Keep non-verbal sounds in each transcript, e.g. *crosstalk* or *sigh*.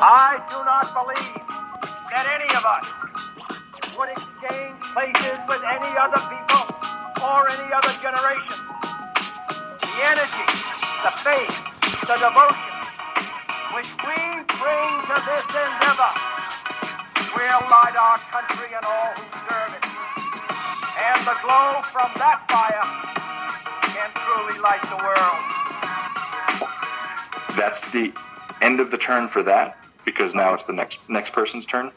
I do not believe that any of us would exchange places with any other people or any other generation. The energy, the faith, the devotion which we bring to this endeavor will light our country and all who serve it. And the glow from that fire can truly light the world. That's the end of the turn for that because now it's the next next person's turn.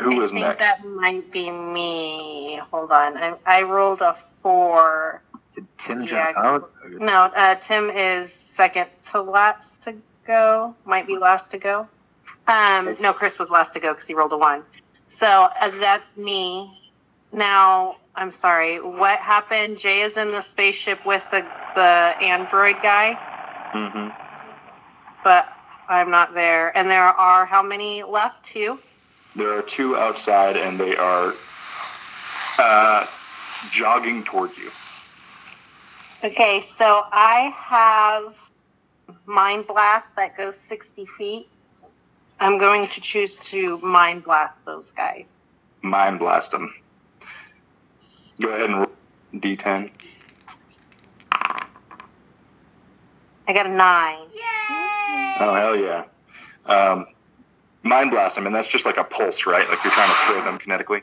Who I is think next? that might be me. Hold on. I, I rolled a four. Did Tim Yeah. jump out? No, uh, Tim is second to last to go. Might be last to go. Um, no, Chris was last to go because he rolled a one. So uh, that's me. Now, I'm sorry. What happened? Jay is in the spaceship with the the android guy, Mm-hmm. but I'm not there. And there are how many left? Two. There are two outside, and they are uh, jogging toward you. Okay, so I have Mind Blast that goes 60 feet. I'm going to choose to Mind Blast those guys. Mind blast them. Go ahead and roll d10. I got a nine. Oh hell yeah! Um, mind blast them, and that's just like a pulse, right? Like you're trying to throw them kinetically.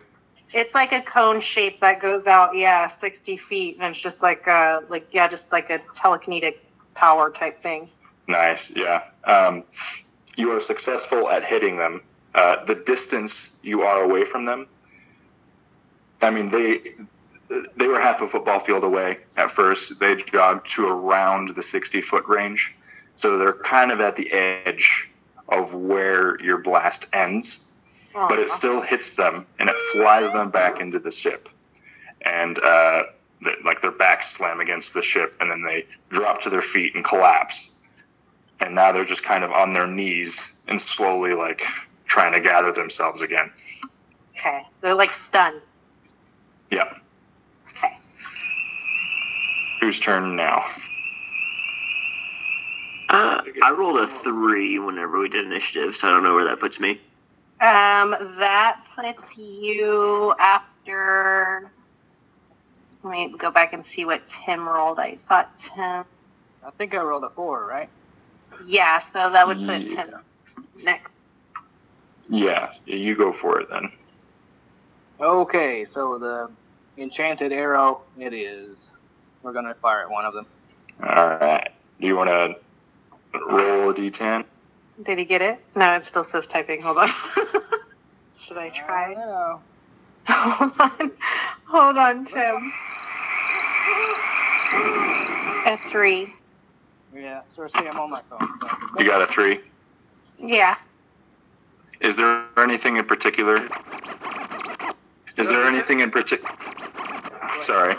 It's like a cone shape that goes out, yeah, 60 feet. And it's just like, a like, yeah, just like a telekinetic power type thing. Nice, yeah. Um, you are successful at hitting them. Uh, the distance you are away from them. I mean, they they were half a football field away at first. They jogged to around the sixty foot range, so they're kind of at the edge of where your blast ends. But Aw. it still hits them, and it flies them back into the ship, and uh, the, like their backs slam against the ship, and then they drop to their feet and collapse and now they're just kind of on their knees and slowly like trying to gather themselves again. Okay. They're like stunned. Yep. Okay. Whose turn now? Uh, I rolled a three whenever we did initiative, so I don't know where that puts me. Um, that puts you after. Let me go back and see what Tim rolled. I thought Tim. I think I rolled a four, right? Yeah, so that would put Yeah. Tim next. Yeah, you go for it then. Okay, so the enchanted arrow it is. We're gonna fire at one of them. All right. Do you want to roll a d10? Did he get it? No, it still says typing. Hold on. *laughs* Should I I try? don't know. *laughs* Hold on. Hold on, Tim. A three. Yeah, so see, I'm on my phone. So. You got a three. Yeah. Is there anything in particular? Is there anything in particular? Sorry.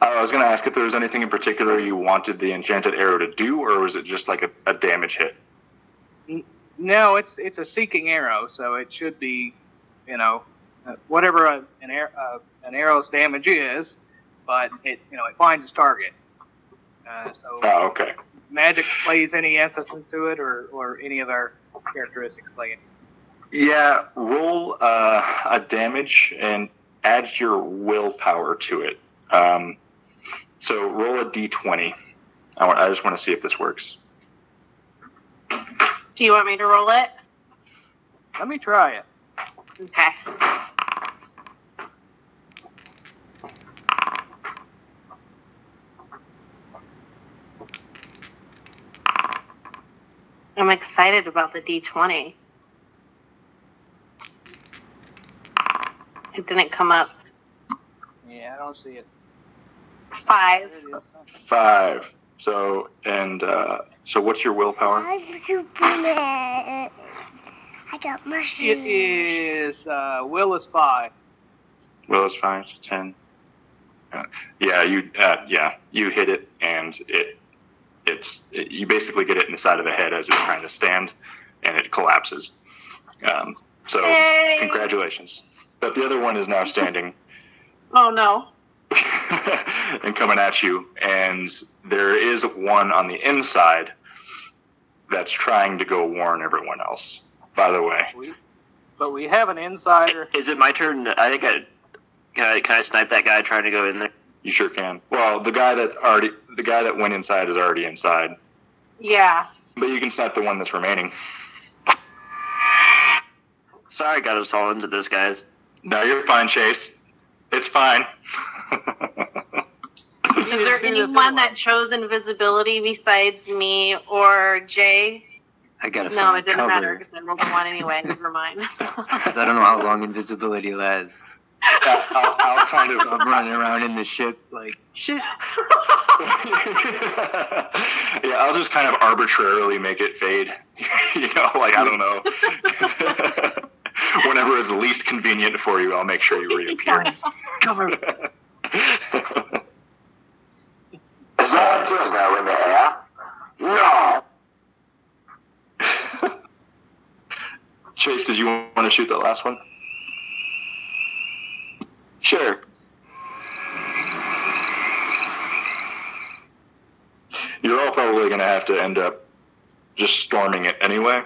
I was going to ask if there was anything in particular you wanted the enchanted arrow to do, or was it just like a, a damage hit? No, it's it's a seeking arrow, so it should be, you know, uh, whatever a, an, ar- uh, an arrow's damage is, but it you know it finds its target. Uh, so Oh, okay. magic plays any essence to it, or or any of our characteristics play it. Yeah, roll uh, a damage and add your willpower to it. Um, so roll a d20. I, want, I just want to see if this works. Do you want me to roll it? Let me try it. Okay. I'm excited about the D20. It didn't come up. Yeah, I don't see it. Five. There it is. Five. So and uh, so, what's your willpower? I'm Superman. I got mushrooms. It is uh, will is five. Will is five. So ten. Uh, yeah, you. Uh, yeah, you hit it, and it. It's. It, you basically get it in the side of the head as it's trying to stand, and it collapses. Um, so Yay! congratulations. But the other one is now standing. Oh no. *laughs* and coming at you. And there is one on the inside that's trying to go warn everyone else. By the way, We, but we have an insider. Is it my turn? I think I can. I can I snipe that guy trying to go in there. you sure can. Well, the guy that already the guy that went inside is already inside, Yeah. but you can snipe the one that's remaining. Sorry, I got us all into this, guys. No, you're fine, Chase. It's fine. *laughs* Is there anyone that chose invisibility besides me or Jay? I gotta No, find it doesn't matter cover because I rolled a one anyway. Never mind. *laughs* because I don't know how long invisibility lasts. Yeah, I'll, I'll kind of. I'm running around in the ship like shit. *laughs* yeah, I'll just kind of arbitrarily make it fade. *laughs* you know, like I don't know. Whenever it's least convenient for you, I'll make sure you reappear. Cover. *laughs* Is that dingo in the air? No. *laughs* Chase, did you want to shoot that last one? Sure. You're all probably going to have to end up just storming it anyway.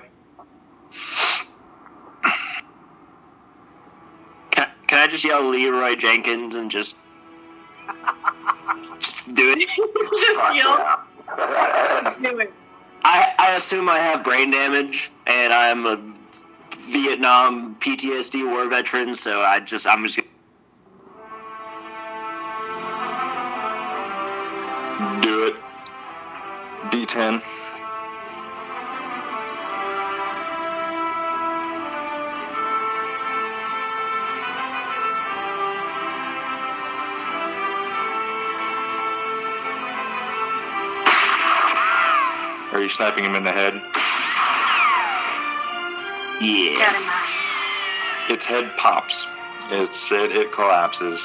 Can, can I just yell Leroy Jenkins and just just do it? *laughs* Just Fuck yell. yeah. Do it. I I assume I have brain damage and I'm a Vietnam PTSD war veteran, so I just I'm just Do it. D10. Are you sniping him in the head? yeah. Got him. Its head pops. It's it, it collapses.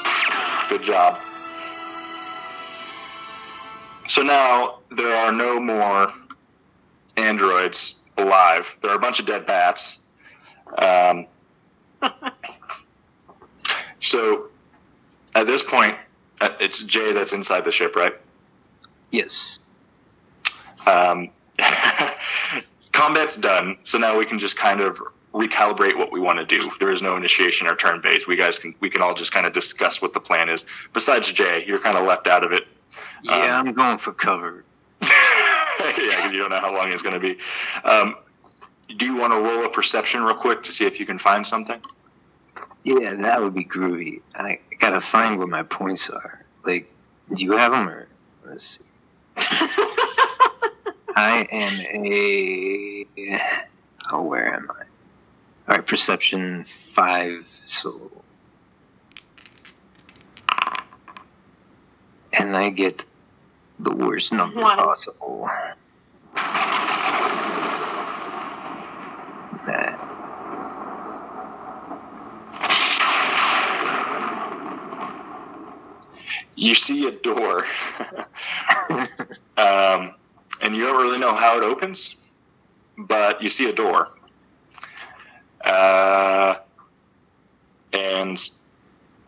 Good job. So now there are no more androids alive. There are a bunch of dead bats. Um, *laughs* so at this point, uh, it's Jay that's inside the ship, right? Yes. Um, combat's done, so now we can just kind of recalibrate what we want to do. There is no initiation or turn based. We guys can we can all just kind of discuss what the plan is. Besides Jay, you're kind of left out of it. Yeah, I'm going for cover. *laughs* yeah, because you don't know how long it's going to be. Um, do you want to roll a perception real quick to see if you can find something? Yeah, that would be groovy. I gotta find where my points are. Like, do you have them or? Let's see. *laughs* I am a. Oh, where am I? All right, perception five. So, and I get the worst number One. possible. That. You see a door, *laughs* um, you don't really know how it opens, but you see a door. Uh, and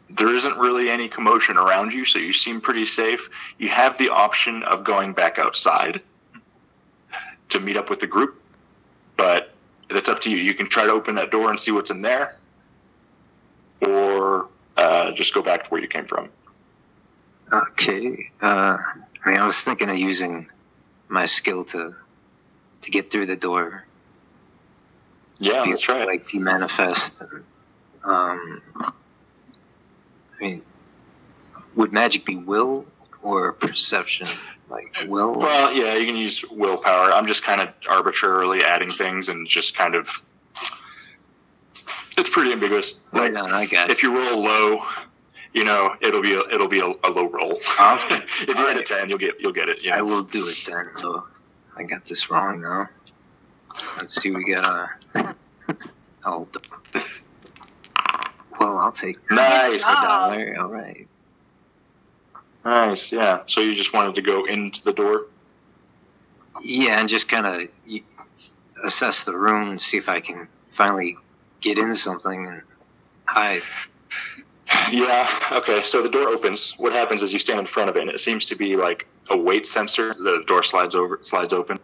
there isn't really any commotion around you, so you seem pretty safe. You have the option of going back outside to meet up with the group, but that's up to you. You can try to open that door and see what's in there, or uh, just go back to where you came from. Okay. Uh, I mean, I was thinking of using my skill to to get through the door. Yeah, let's able try to, it. Like demanifest. And, um, I mean, would magic be will or perception? Like will? Well, yeah, you can use willpower. I'm just kind of arbitrarily adding things and just kind of. It's pretty ambiguous. right Like, on. I got it. if you roll low, you know it'll be a, it'll be a, a low roll. *laughs* If you hit a ten, you'll get you'll get it. Yeah. I will do it then. So I got this wrong now. Let's see. We got a. *laughs* oh. Well, I'll take Nice, a dollar. All right. nice. Yeah. So you just wanted to go into the door. Yeah, and just kind of assess the room and see if I can finally get in something and hide yeah, okay, so the door opens. what happens is you stand in front of it and it seems to be like a weight sensor. the door slides over, slides open.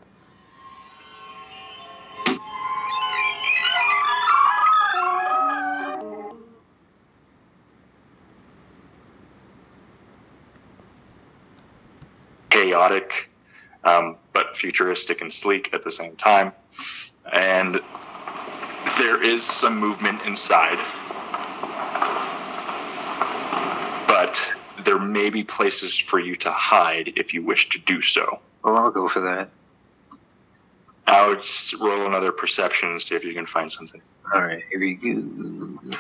Chaotic, um, but futuristic and sleek at the same time. And there is some movement inside. There may be places for you to hide if you wish to do so. Well, I'll go for that. I would roll another perception and see if you can find something. All right, here we go.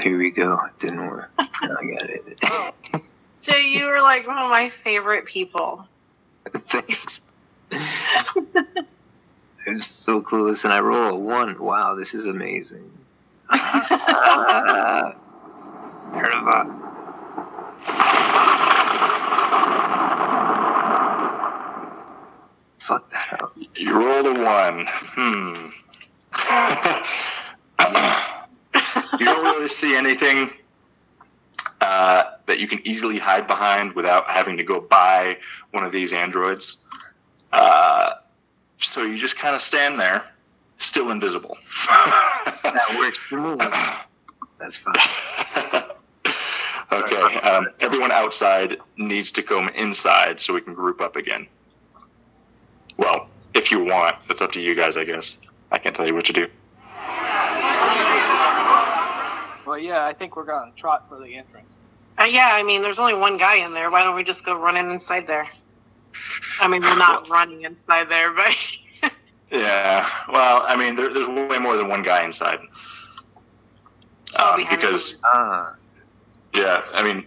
Here we go. Didn't work. *laughs* I got it. *laughs* Jay, you were like one of my favorite people. *laughs* Thanks. I'm so clueless, and I roll a one. Wow, this is amazing. *laughs* Heard about. Fuck that up. You rolled a one. Hmm. *laughs* you don't really see anything uh, that you can easily hide behind without having to go buy one of these androids. Uh, so you just kind of stand there, still invisible. *laughs* That works for me. *clears throat* That's fine. okay. Um, everyone outside needs to come inside so we can group up again. Well, if you want, it's up to you guys, I guess. I can't tell you what to do. Well, yeah, I think we're going to trot for the entrance. Uh, yeah, I mean, there's only one guy in there. Why don't we just go running inside there? I mean, we're not running inside there, but *laughs* Yeah. Well, I mean, there, there's way more than one guy inside. Oh, Um, behind the because Ah, yeah, I mean,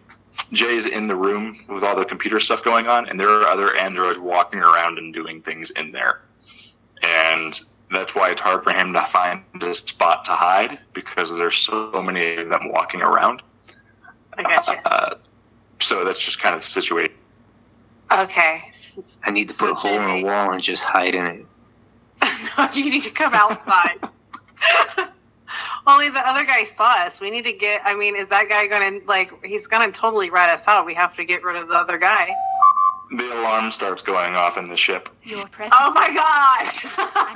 Jay's in the room with all the computer stuff going on, and there are other androids walking around and doing things in there, and that's why it's hard for him to find a spot to hide because there's so many of them walking around. I gotcha. Uh, so that's just kind of the situation. Okay. I need to put So a hole in Jimmy- the wall and just hide in it. *laughs* you need to come outside. *laughs* Only the other guy saw us. We need to get. I mean, is that guy gonna like? He's gonna totally rat us out. We have to get rid of the other guy. The alarm starts going off in the ship. Your presence Oh my god!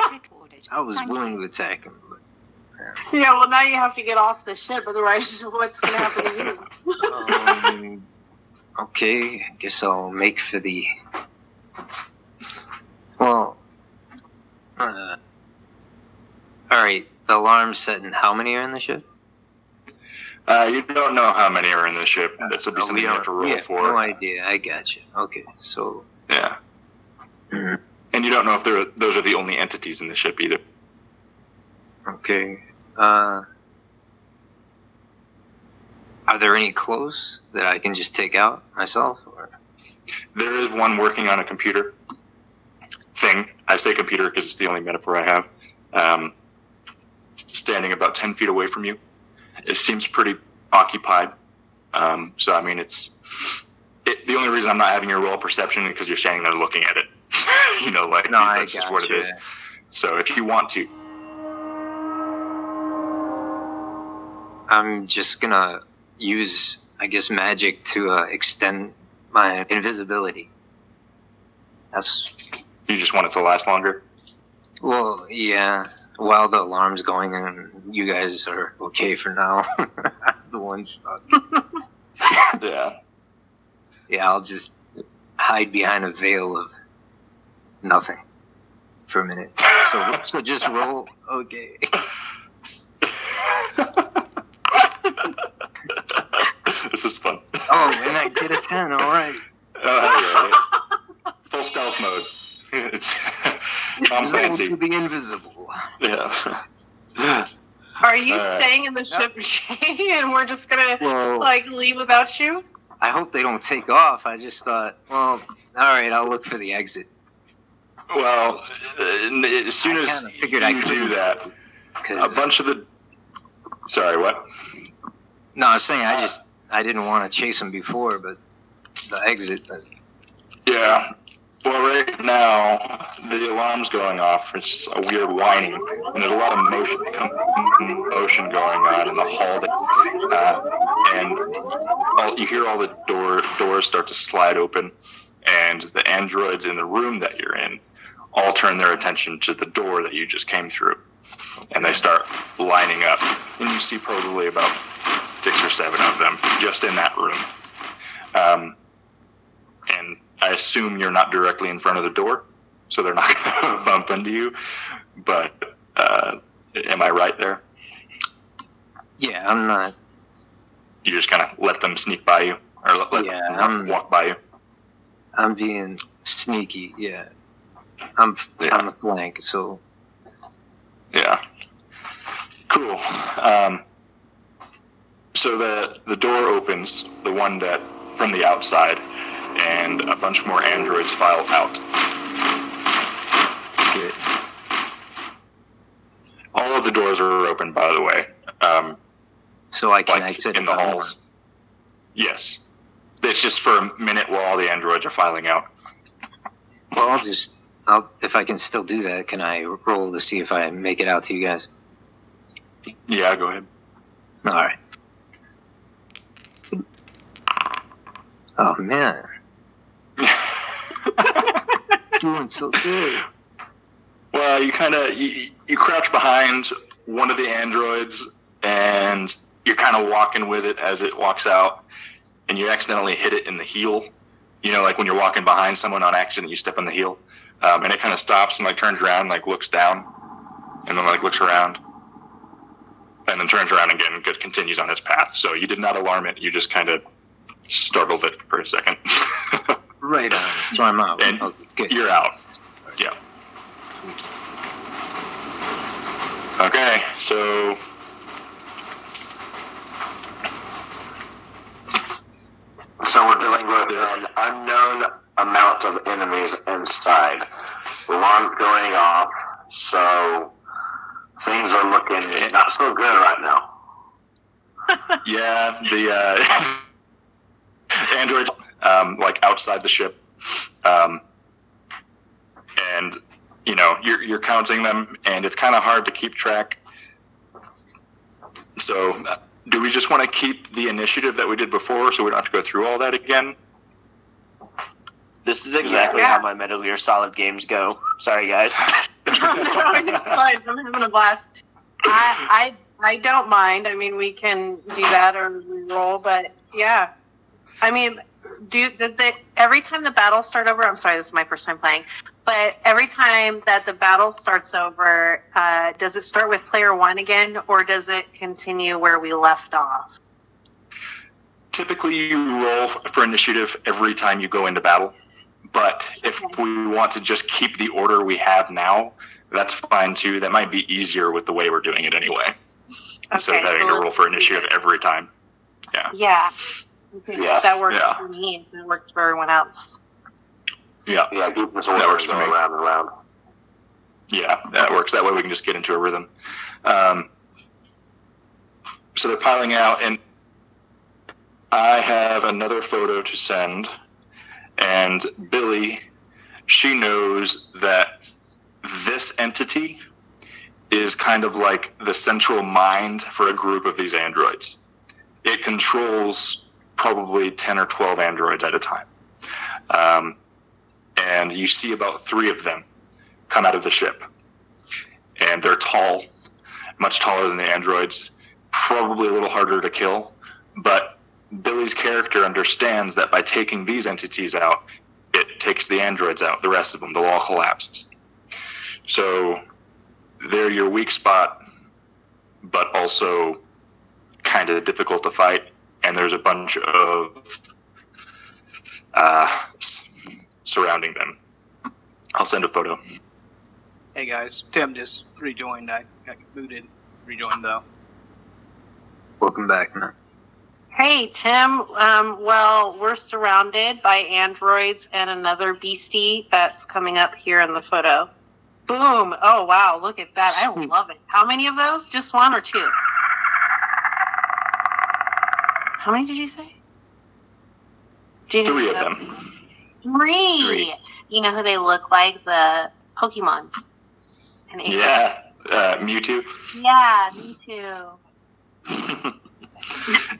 I've recorded. *laughs* I was willing to attack him, but yeah. Well, now you have to get off the ship. Otherwise, what's gonna happen to you? um, okay. I guess I'll make for the. Well, uh, all right. The alarm's set, and how many are in the ship? Uh, you don't know how many are in the ship. That's would be Oh, something you have to roll yeah, for. No idea. I got you. Okay, so Yeah. Mhm. And you don't know if they're, those are the only entities in the ship either. okay. Uh, are there any clothes that I can just take out myself? Or There is one working on a computer thing. I say computer because it's the only metaphor I have. Um, standing about 10 feet away from you. It seems pretty occupied. Um, so, I mean, it's. It, the only reason I'm not having your roll perception is because you're standing there looking at it. *laughs* you know, like, no, I just what it is. So, if you want to, I'm just gonna use, I guess, magic to uh, extend my invisibility. That's you just want it to last longer. well, yeah. While the alarm's going, and you guys are okay for now. *laughs* the one stuck. *laughs* Yeah. Yeah, I'll just hide behind a veil of nothing for a minute. So, so just roll. Okay. *laughs* this is fun. Oh, and I get a ten. All right. Oh, *laughs* yeah, yeah. *laughs* Full stealth mode. *laughs* It's Tom Roll Clancy. to be invisible. Yeah. Are you All right. staying in the ship, Jay, and we're just gonna Well, like leave without you? I hope they don't take off. I just thought, well, all right, I'll look for the exit. Well, uh, as soon I as figured you I couldn't. that, a bunch of the. Sorry, what? no, I was saying I just I didn't want to chase them before, but the exit. But Yeah. Well, right now the alarm's going off. It's a weird whining, and there's a lot of motion, motion going on in the hall. Uh, and all, you hear all the door doors start to slide open, and the androids in the room that you're in all turn their attention to the door that you just came through. and they start lining up. And you see probably about six or seven of them just in that room. Um, and I assume you're not directly in front of the door, so they're not *laughs* going to bump into you. But uh, am I right there? Yeah, I'm not. You just kind of let them sneak by you, or let, let Yeah, them I'm- walk by you. I'm being sneaky. Yeah, I'm Yeah. on the flank. So Yeah. Cool. Um, so the the door opens, the one that from the outside, and a bunch more androids file out. good. All of the doors are open, by the way. Um, So I can like exit in the halls. Yes. It's just for a minute while all the androids are filing out. Well, I'll just. I'll if I can still do that. Can I roll to see if I make it out to you guys? Yeah, go ahead. All right. Oh man, *laughs* doing so good. Well, you kind of you, you crouch behind one of the androids, and you're kind of walking with it as it walks out, and you accidentally hit it in the heel. You know, like when you're walking behind someone on accident, you step on the heel, um, and it kind of stops and like turns around, and, like looks down, and then like looks around, and then turns around again and continues on its path. So you did not alarm it; you just kind of startled it for a second. *laughs* Right on. So I'm out. And Okay, good. You're out. Yeah. Okay, so So we're dealing with an unknown amount of enemies inside. The Alarm's going off, so things are looking not so good right now. *laughs* yeah, the uh, *laughs* android um, like outside the ship, um, and you know you're you're counting them, and it's kind of hard to keep track. So, uh, do we just want to keep the initiative that we did before, so we don't have to go through all that again? This is exactly Yeah. how my Metal Gear Solid games go. Sorry, guys. *laughs* *laughs* no, it's fine. I'm having a blast. I, I I don't mind. I mean, we can do that or roll, but yeah. I mean, do does the every time the battle start over? I'm sorry, this is my first time playing, but every time that the battle starts over, uh, does it start with player one again, or does it continue where we left off? Typically, you roll for initiative every time you go into battle, but if we want to just keep the order we have now, that's fine too. That might be easier with the way we're doing it anyway, instead of having so to roll for initiative every time. Yeah. Okay, Yeah. that works Yeah. for me. That works for everyone else. Yeah, Yeah, keep this That works and for me. around and around. yeah, that works. That way we can just get into a rhythm. Um, so they're piling out, and I have another photo to send. And Billy, she knows that this entity is kind of like the central mind for a group of these androids. It controls probably 10 or 12 androids at a time. Um, and you see about three of them come out of the ship. And they're tall, much taller than the androids, probably a little harder to kill. But Billy's character understands that by taking these entities out, it takes the androids out, the rest of them, they'll all collapse. So they're your weak spot, but also kind of difficult to fight. And there's a bunch of uh, surrounding them. I'll send a photo. Hey guys, Tim just rejoined. I got booted. Rejoined though. Welcome back, man. Hey, Tim. Um, well, we're surrounded by androids and another beastie that's coming up here in the photo. Boom. Oh, wow. Look at that. I love it. How many of those? Just one or two? How many did you say? Do you Three of know? them. Three. Three. You know who they look like? The Pokemon. And Yeah, uh, Mewtwo. Yeah, me too. *laughs*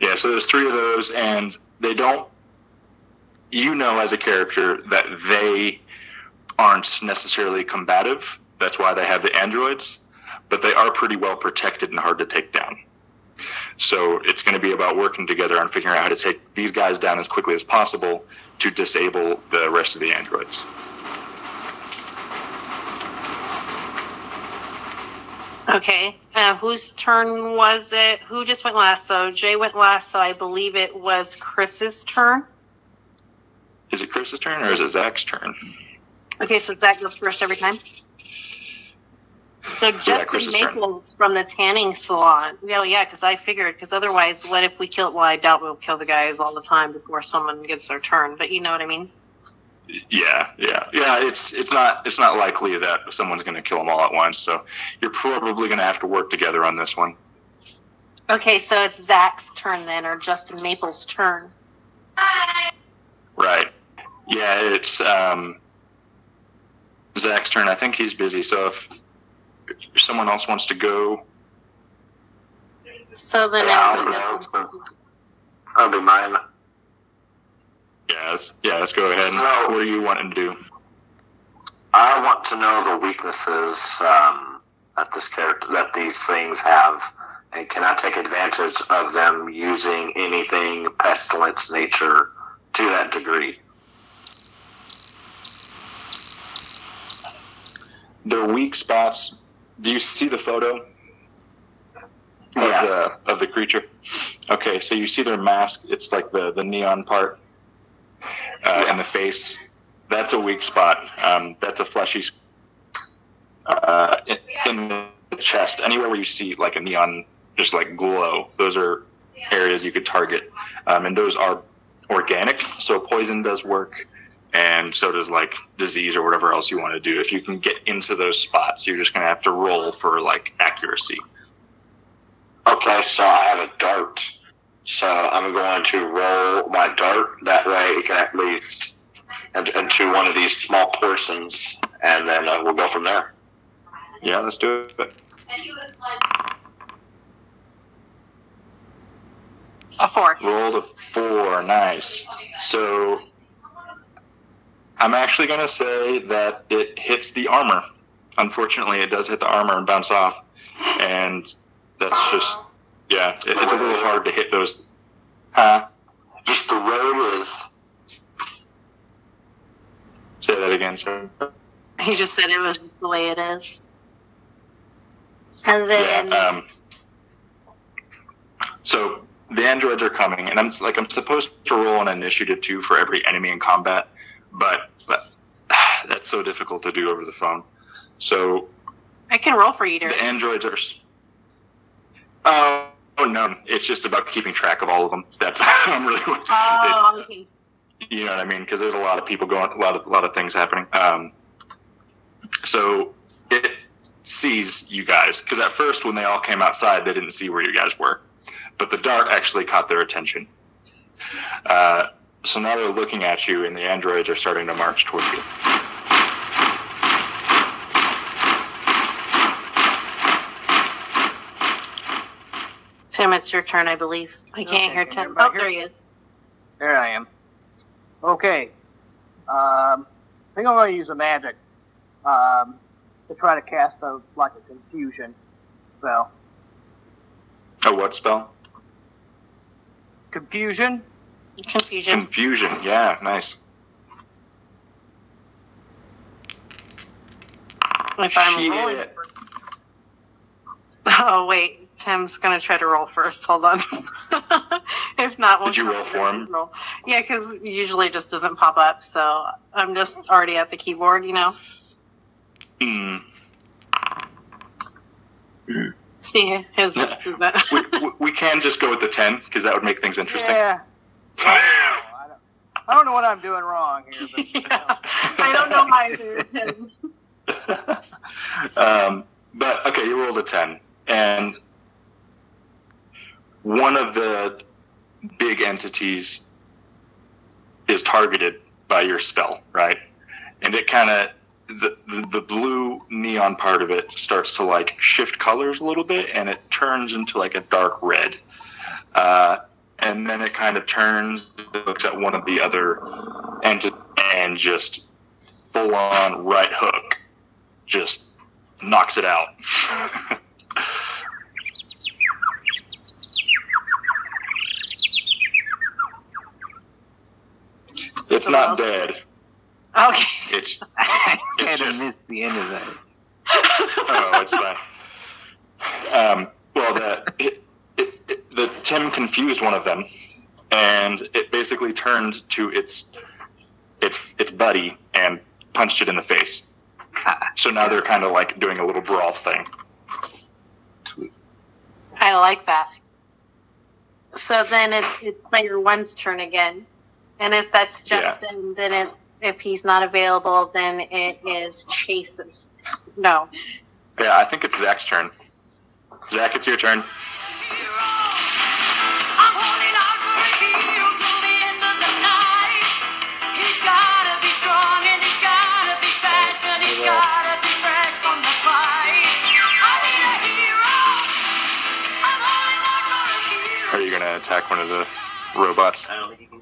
yeah, so there's three of those, and they don't. You know, as a character, that they aren't necessarily combative. That's why they have the androids. but they are pretty well protected and hard to take down. So it's going to be about working together on figuring out how to take these guys down as quickly as possible to disable the rest of the androids. Okay, uh, whose turn was it? Who just went last? So Jay went last, so I believe it was Chris's turn. Is it Chris's turn or is it Zach's turn? Okay, so Zach goes first every time. So Justin. Maple from the tanning salon. Yeah, yeah, because I figured, because otherwise, what if we kill? Well, I doubt we'll kill the guys all the time before someone gets their turn. But you know what I mean? Yeah, yeah, yeah. It's it's not it's not likely that someone's going to kill them all at once. So you're probably going to have to work together on this one. Okay, so it's Zach's turn then, or Justin Maple's turn. Right. Yeah, it's um, Zach's turn. I think he's busy. So if, if someone else wants to go, So then Yeah, I'll everybody go knows- since that'll be mine. yeah, let's, yeah, let's go ahead. So- what do you want to do? I want to know the weaknesses um, that this character, that these things have, and can I take advantage of them using anything pestilence nature to that degree? Their weak spots. Do you see the photo of Yes. the of the creature? Okay, so you see their mask. It's like the the neon part uh, in the face. That's a weak spot. Um, that's a fleshy. Uh, in, in the chest, anywhere where you see like a neon, just like glow, those are areas you could target, um, and those are organic. So poison does work, and so does like disease or whatever else you want to do. If you can get into those spots, you're just gonna have to roll for like accuracy. Okay, so I have a dart. So I'm going to roll my dart. That way it can at least ent- into one of these small portions, and then uh, we'll go from there. Yeah, let's do it. a four. Rolled a four. Nice. So I'm actually going to say that it hits the armor. Unfortunately, it does hit the armor and bounce off. And that's just, yeah, it, it's a little hard to hit those. Huh? Just the way it is. Say that again, sir. He just said it was the way it is. And then Yeah. Um, so the androids are coming, and I'm like I'm supposed to roll an initiative two for every enemy in combat, but, but *sighs* that's so difficult to do over the phone. So I can roll for you, the androids are. Oh, oh no! It's just about keeping track of all of them. That's *laughs* I'm really. Oh, okay. you know what I mean? Because there's a lot of people going, a lot of a lot of things happening. Um, so it sees you guys because at first when they all came outside, they didn't see where you guys were, but the dart actually caught their attention. Uh, so now they're looking at you, and the androids are starting to march toward you. Tim, it's your turn, I believe. I can't Okay, hear can Tim. everybody Oh, hear there he is. There I am. Okay. Um, I think I'm going to use a magic um, to try to cast a like a confusion spell. A what spell? Confusion. Confusion. Confusion. Yeah, nice. If I'm rolling. Oh wait, Tim's gonna try to roll first. Hold on. *laughs* if not, we'll Did you roll for him? Roll. Yeah, because usually it just doesn't pop up. So I'm just already at the keyboard, you know. Hmm. See his. *laughs* we, we, we can just go with the ten because that would make things *laughs* interesting. Yeah. I, don't, I don't know what I'm doing wrong here, but you know. Yeah, *laughs* I don't know either. *laughs* um, but okay, you rolled a ten, and one of the big entities is targeted by your spell, right? And it kind of the, the the blue neon part of it starts to like shift colors a little bit, and it turns into like a dark red. Uh, and then it kind of turns, looks at one of the other entities, and just full on right hook, just knocks it out. *laughs* it's not dead. Okay. It's *laughs* I kind of missed the end of that. oh, it's fine. *laughs* Um, well, it, it, the Tim confused one of them, and it basically turned to its its its buddy and punched it in the face. So now they're kind of like doing a little brawl thing. I like that. So then it's, it's player one's turn again. And if that's Justin, then it, if he's not available, then it is Chase's. No. Yeah, I think it's Zach's turn. Zach, it's your turn. Attack one of the robots I don't think you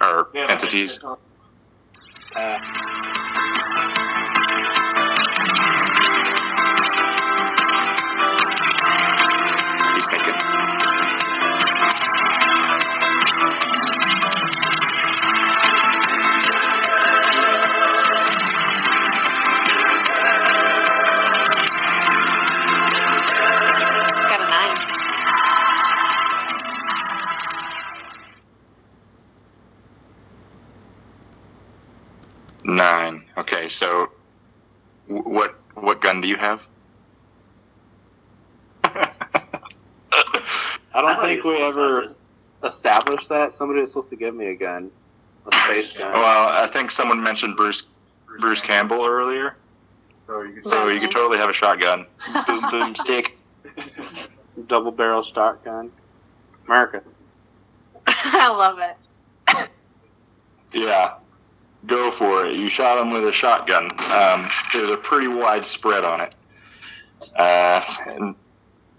can. or entities? Uh, so w- what what gun do you have? *laughs* I don't think we ever established that. Somebody was supposed to give me a gun, a space gun. well, I think someone mentioned Bruce Bruce Campbell earlier, So you so you could totally have a shotgun. Boom boom stick. *laughs* double barrel shotgun. America. *laughs* I love it. Yeah, go for it. You shot him with a shotgun. Um, there's a pretty wide spread on it, uh, and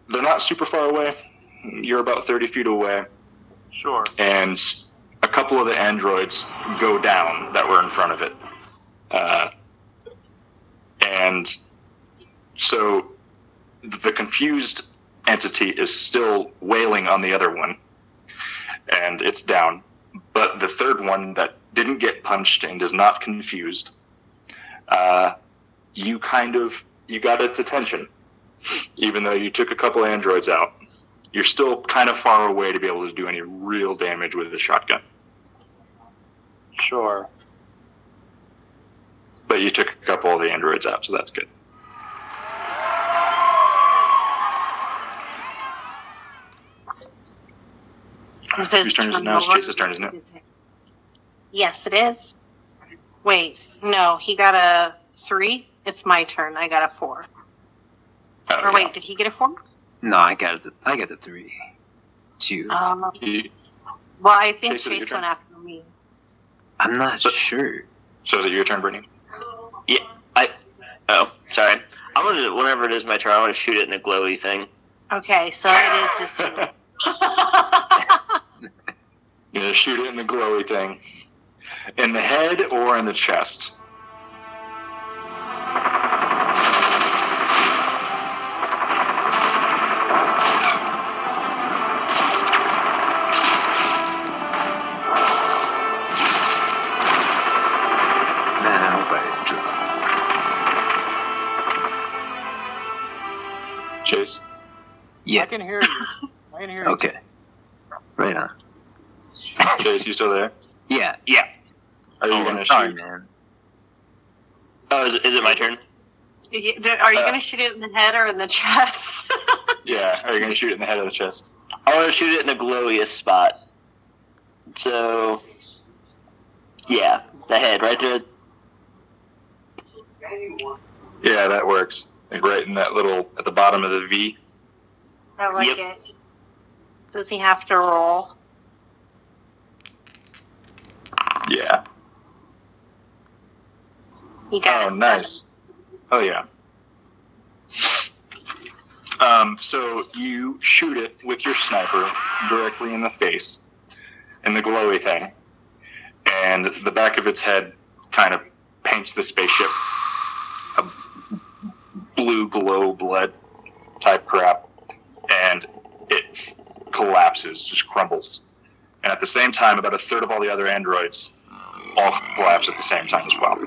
they're not super far away. You're about thirty feet away. Sure. and a couple of the androids go down that were in front of it. Uh, and so the confused entity is still wailing on the other one, and it's down. But the third one that didn't get punched and is not confused, uh, you kind of you got its attention, even though you took a couple androids out. You're still kind of far away to be able to do any real damage with the shotgun. Sure. But you took a couple of the androids out, so that's good. Is his Whose turn is it now? It's? Chase's turn, isn't it? Yes, it is. Wait, no, he got a three. It's my turn. I got a four. Oh, or wait, did he get a four? No, I got the I got the three, two. Um, yeah. Well, I think Chase, is Chase went after me. I'm not So- sure. So is it your turn, Brittany? Yeah. I. Oh, sorry. I want to. Whenever it is my turn, I want to shoot it in a glowy thing. Okay, so it is this *laughs* turn. *laughs* You're gonna shoot it in the glowy thing. In the head or in the chest? Man, I I drop. Chase? Yeah. can hear you. I can hear you. Okay. Right on. Chase, you still there? Yeah. Yeah. Are you oh, gonna sorry, shoot? man. Oh, is, is it my turn? Are you Uh, going to shoot it in the head or in the chest? *laughs* Yeah. Are you gonna shoot it in the head or the chest? I want to shoot it in the glowiest spot. So, yeah, the head right there. Yeah, that works. Like right in that little at the bottom of the V. I like Yep. it. Does he have to roll? Yeah. He Oh, nice. Oh yeah. Um, so you shoot it with your sniper directly in the face, in the glowy thing, and the back of its head kind of paints the spaceship a blue glow blood type crap, and it collapses, just crumbles. And at the same time, about a third of all the other androids all collapse at the same time as well.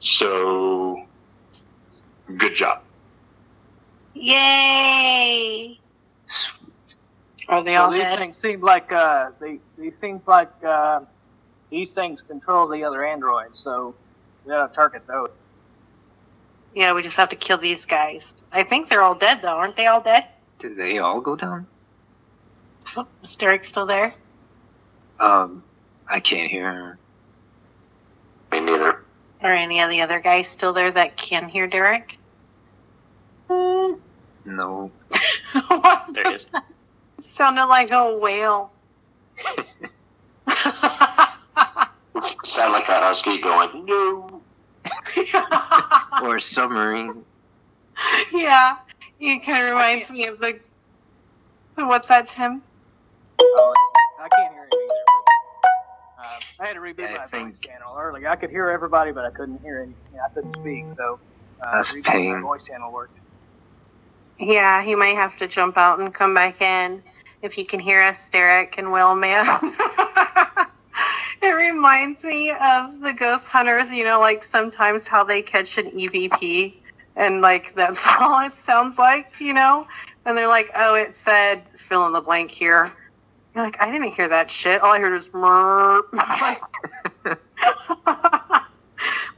So, good job. Yay! Are they so all these dead? things seem like uh, they these seems like uh, these things control the other androids, so we gotta target those. Yeah, we just have to kill these guys. I think they're all dead though, aren't they all dead? Did they all go down? Is Derek still there? Um, I can't hear. Me neither. Or any of the other guys still there that can hear Derek? No. what *laughs* There it is. It *laughs* sounded like a whale. *laughs* Sound like a husky going, no. Or a submarine. yeah, it kind of reminds me of the. What's that, Tim? Oh, I can't hear him either. But, uh, I had to reboot Yeah, my think- voice channel early. I could hear everybody, but I couldn't hear any. I couldn't speak, so uh, That's rebooting my pain. voice channel worked. Yeah, he might have to jump out and come back in. If you can hear us, Derek and Will, man. *laughs* it reminds me of the ghost hunters, you know, like sometimes how they catch an EVP and like that's *laughs* all it sounds like, you know? And they're like, oh, it said fill in the blank here. You're like, I didn't hear that shit. All I heard was murr. *laughs* *laughs*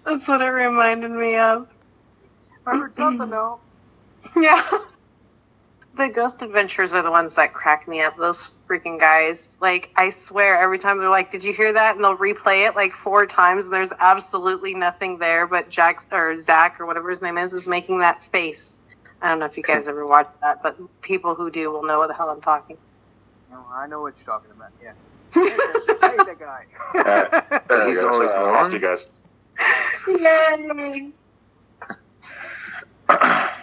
that's what it reminded me of. I heard something though. Yeah. *laughs* The ghost adventures are the ones that crack me up. Those freaking guys. Like, I swear, every time they're like, Did you hear that? And they'll replay it like four times. And there's absolutely nothing there, but Jack or Zach or whatever his name is is making that face. I don't know if you guys ever watched that, but people who do will know what the hell I'm talking. No, I know what you're talking about. Yeah. *laughs* Hey, that guy. *laughs* Uh, there He's go. always Sorry, I lost you guys. Yay!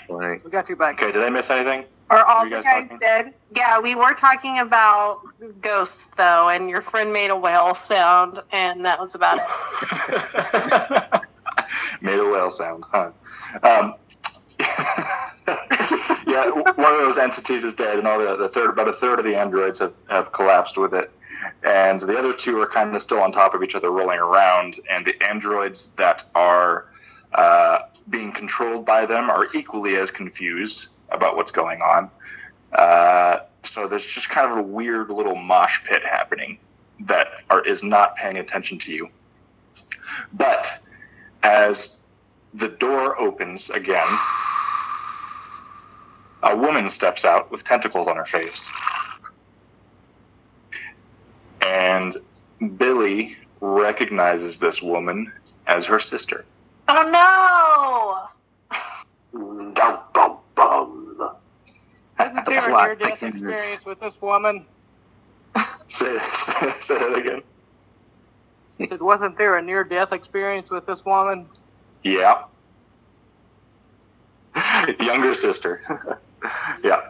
Like, we got you back. Okay, did I miss anything? Are all Were you the guys guys talking? dead? Yeah, we were talking about ghosts though, and your friend made a whale sound, and that was about it. *laughs* Made a whale sound, huh? Um, *laughs* one of those entities is dead, and all the, the third, about a third of the androids have, have collapsed with it, and the other two are kind of still on top of each other, rolling around. And the androids that are uh, being controlled by them are equally as confused about what's going on. Uh, so there's just kind of a weird little mosh pit happening that are, is not paying attention to you. But as the door opens again, a woman steps out with tentacles on her face. And Billy recognizes this woman as her sister. Oh Dum, bum, bum. Isn't there a near-death thickens. experience with this woman? *laughs* Say, say, say that again. I said, wasn't there a near-death experience with this woman? Yeah. *laughs* younger sister. *laughs* yeah.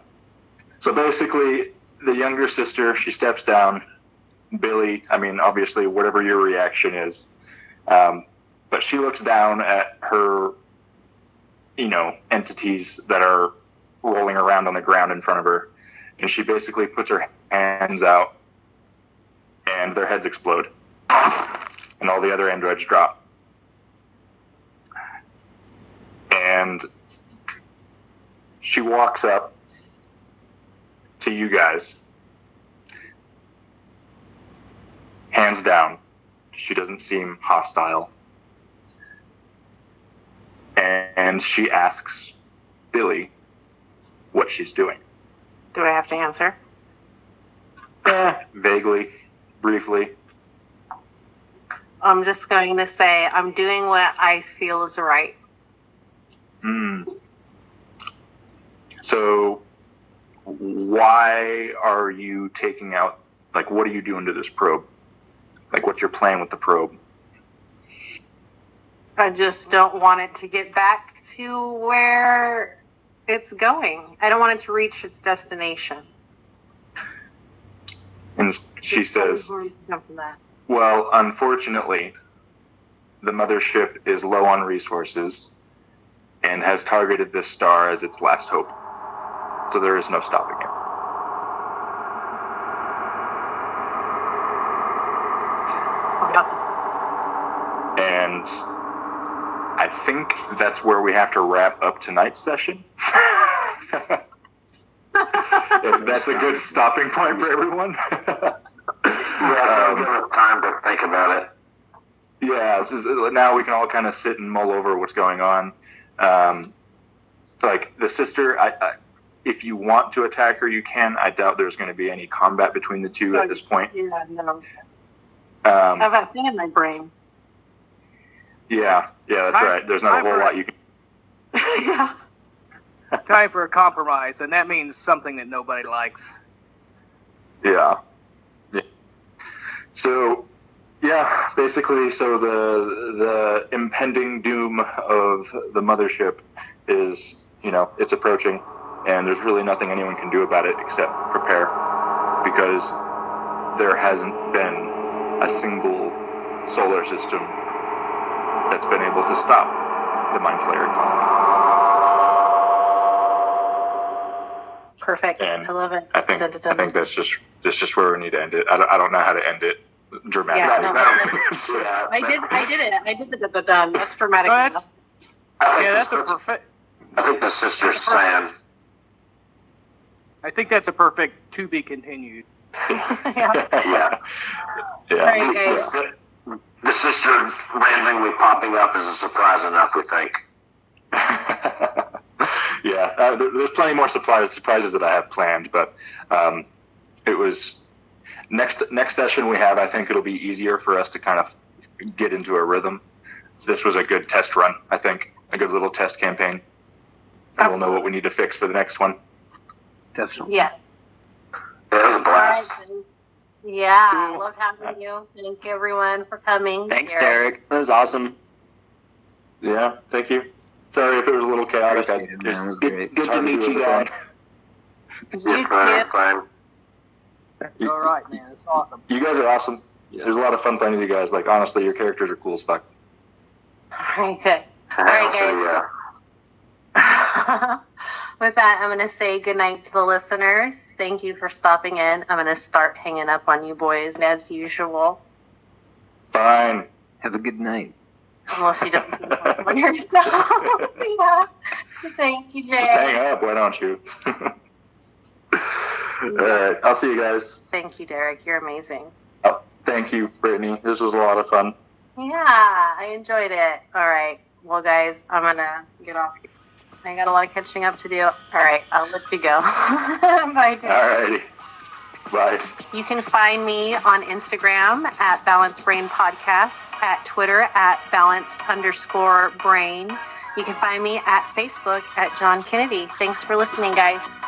So basically, the younger sister, she steps down. Billy, I mean, obviously, whatever your reaction is, um, but she looks down at her, you know, entities that are rolling around on the ground in front of her, and she basically puts her hands out, and their heads explode, and all the other androids drop. And she walks up to you guys. Hands down. She doesn't seem hostile. And she asks Billy what she's doing. Do I have to answer? Eh, vaguely, briefly. I'm just going to say I'm doing what I feel is right. Hmm. So, why are you taking out, like, what are you doing to this probe? Like, what's your plan with the probe? I just don't want it to get back to where it's going. I don't want it to reach its destination. And she says, harms that come from that. Well, unfortunately, the mothership is low on resources and has targeted this star as its last hope. So there is no stopping it. And I think that's where we have to wrap up tonight's session. *laughs* if that's a good stopping point for everyone. Yeah, Um, give us time to think about it. yeah, is, now we can all kind of sit and mull over what's going on. Um, like the sister, I, I, if you want to attack her, you can. I doubt there's going to be any combat between the two at this point. Yeah, no. I Um, have that thing in my brain. yeah, yeah, that's Time- right. There's not a whole for- lot you can. *laughs* yeah. Time for a compromise, and that means something that nobody likes. Yeah. yeah. So, yeah, basically, so the the impending doom of the mothership is, you know, it's approaching, and there's really nothing anyone can do about it except prepare, because there hasn't been a single solar system that's been able to stop the Mind Flayer colony. Perfect. And I love it. I think Dun, dun, dun. I think that's just that's just where we need to end it. I don't, I don't know how to end it dramatically. Yeah, no, *laughs* Yeah, *laughs* I did. I did it. I did the dun, dun, dun. That's dramatic. No, that's- enough. Yeah, the, that's a perfect. I think the sister's saying, I think that's a perfect to be continued. yeah. *laughs* yeah. yeah. All right, The, the, the sister randomly popping up is a surprise enough, we think. *laughs* yeah, uh, there, there's plenty more surprise, surprises that I have planned, but um, it was next next session we have. I think it'll be easier for us to kind of get into a rhythm. This was a good test run. I think a good little test campaign, and we'll know what we need to fix for the next one. Definitely. Yeah. Yeah, it was a blast. Yeah. Cool. Love having you. Thank you, everyone, for coming. Thanks, Derek. That was awesome. Yeah, thank you. Sorry if it was a little chaotic. I, it, man. It was it- great. it's Good to hard meet do you guys. You Yeah, fine, too. fine. You- All right, man. It's awesome. You guys are awesome. There's a lot of fun playing with you guys. Like honestly, your characters are cool as fuck. All right, good. All right, Hell guys. yeah. *laughs* With that, I'm going to say goodnight to the listeners. Thank you for stopping in. I'm going to start hanging up on you boys as usual, Fine. Have a good night. unless you don't hang up on yourself. *laughs* yeah. Thank you, Just hang up. Why don't you? *laughs* All right. I'll see you guys. Thank you, Derek. You're amazing. Oh, thank you, Brittany. This was a lot of fun. Yeah, I enjoyed it. All right. Well, guys, I'm going to get off here. I got a lot of catching up to do. All right. I'll let you go. *laughs* Bye, Derek. All righty. Bye. You can find me on Instagram at Balance Brain Podcast, at Twitter at balanced underscore brain. You can find me at Facebook at John Kennedy. Thanks for listening, guys.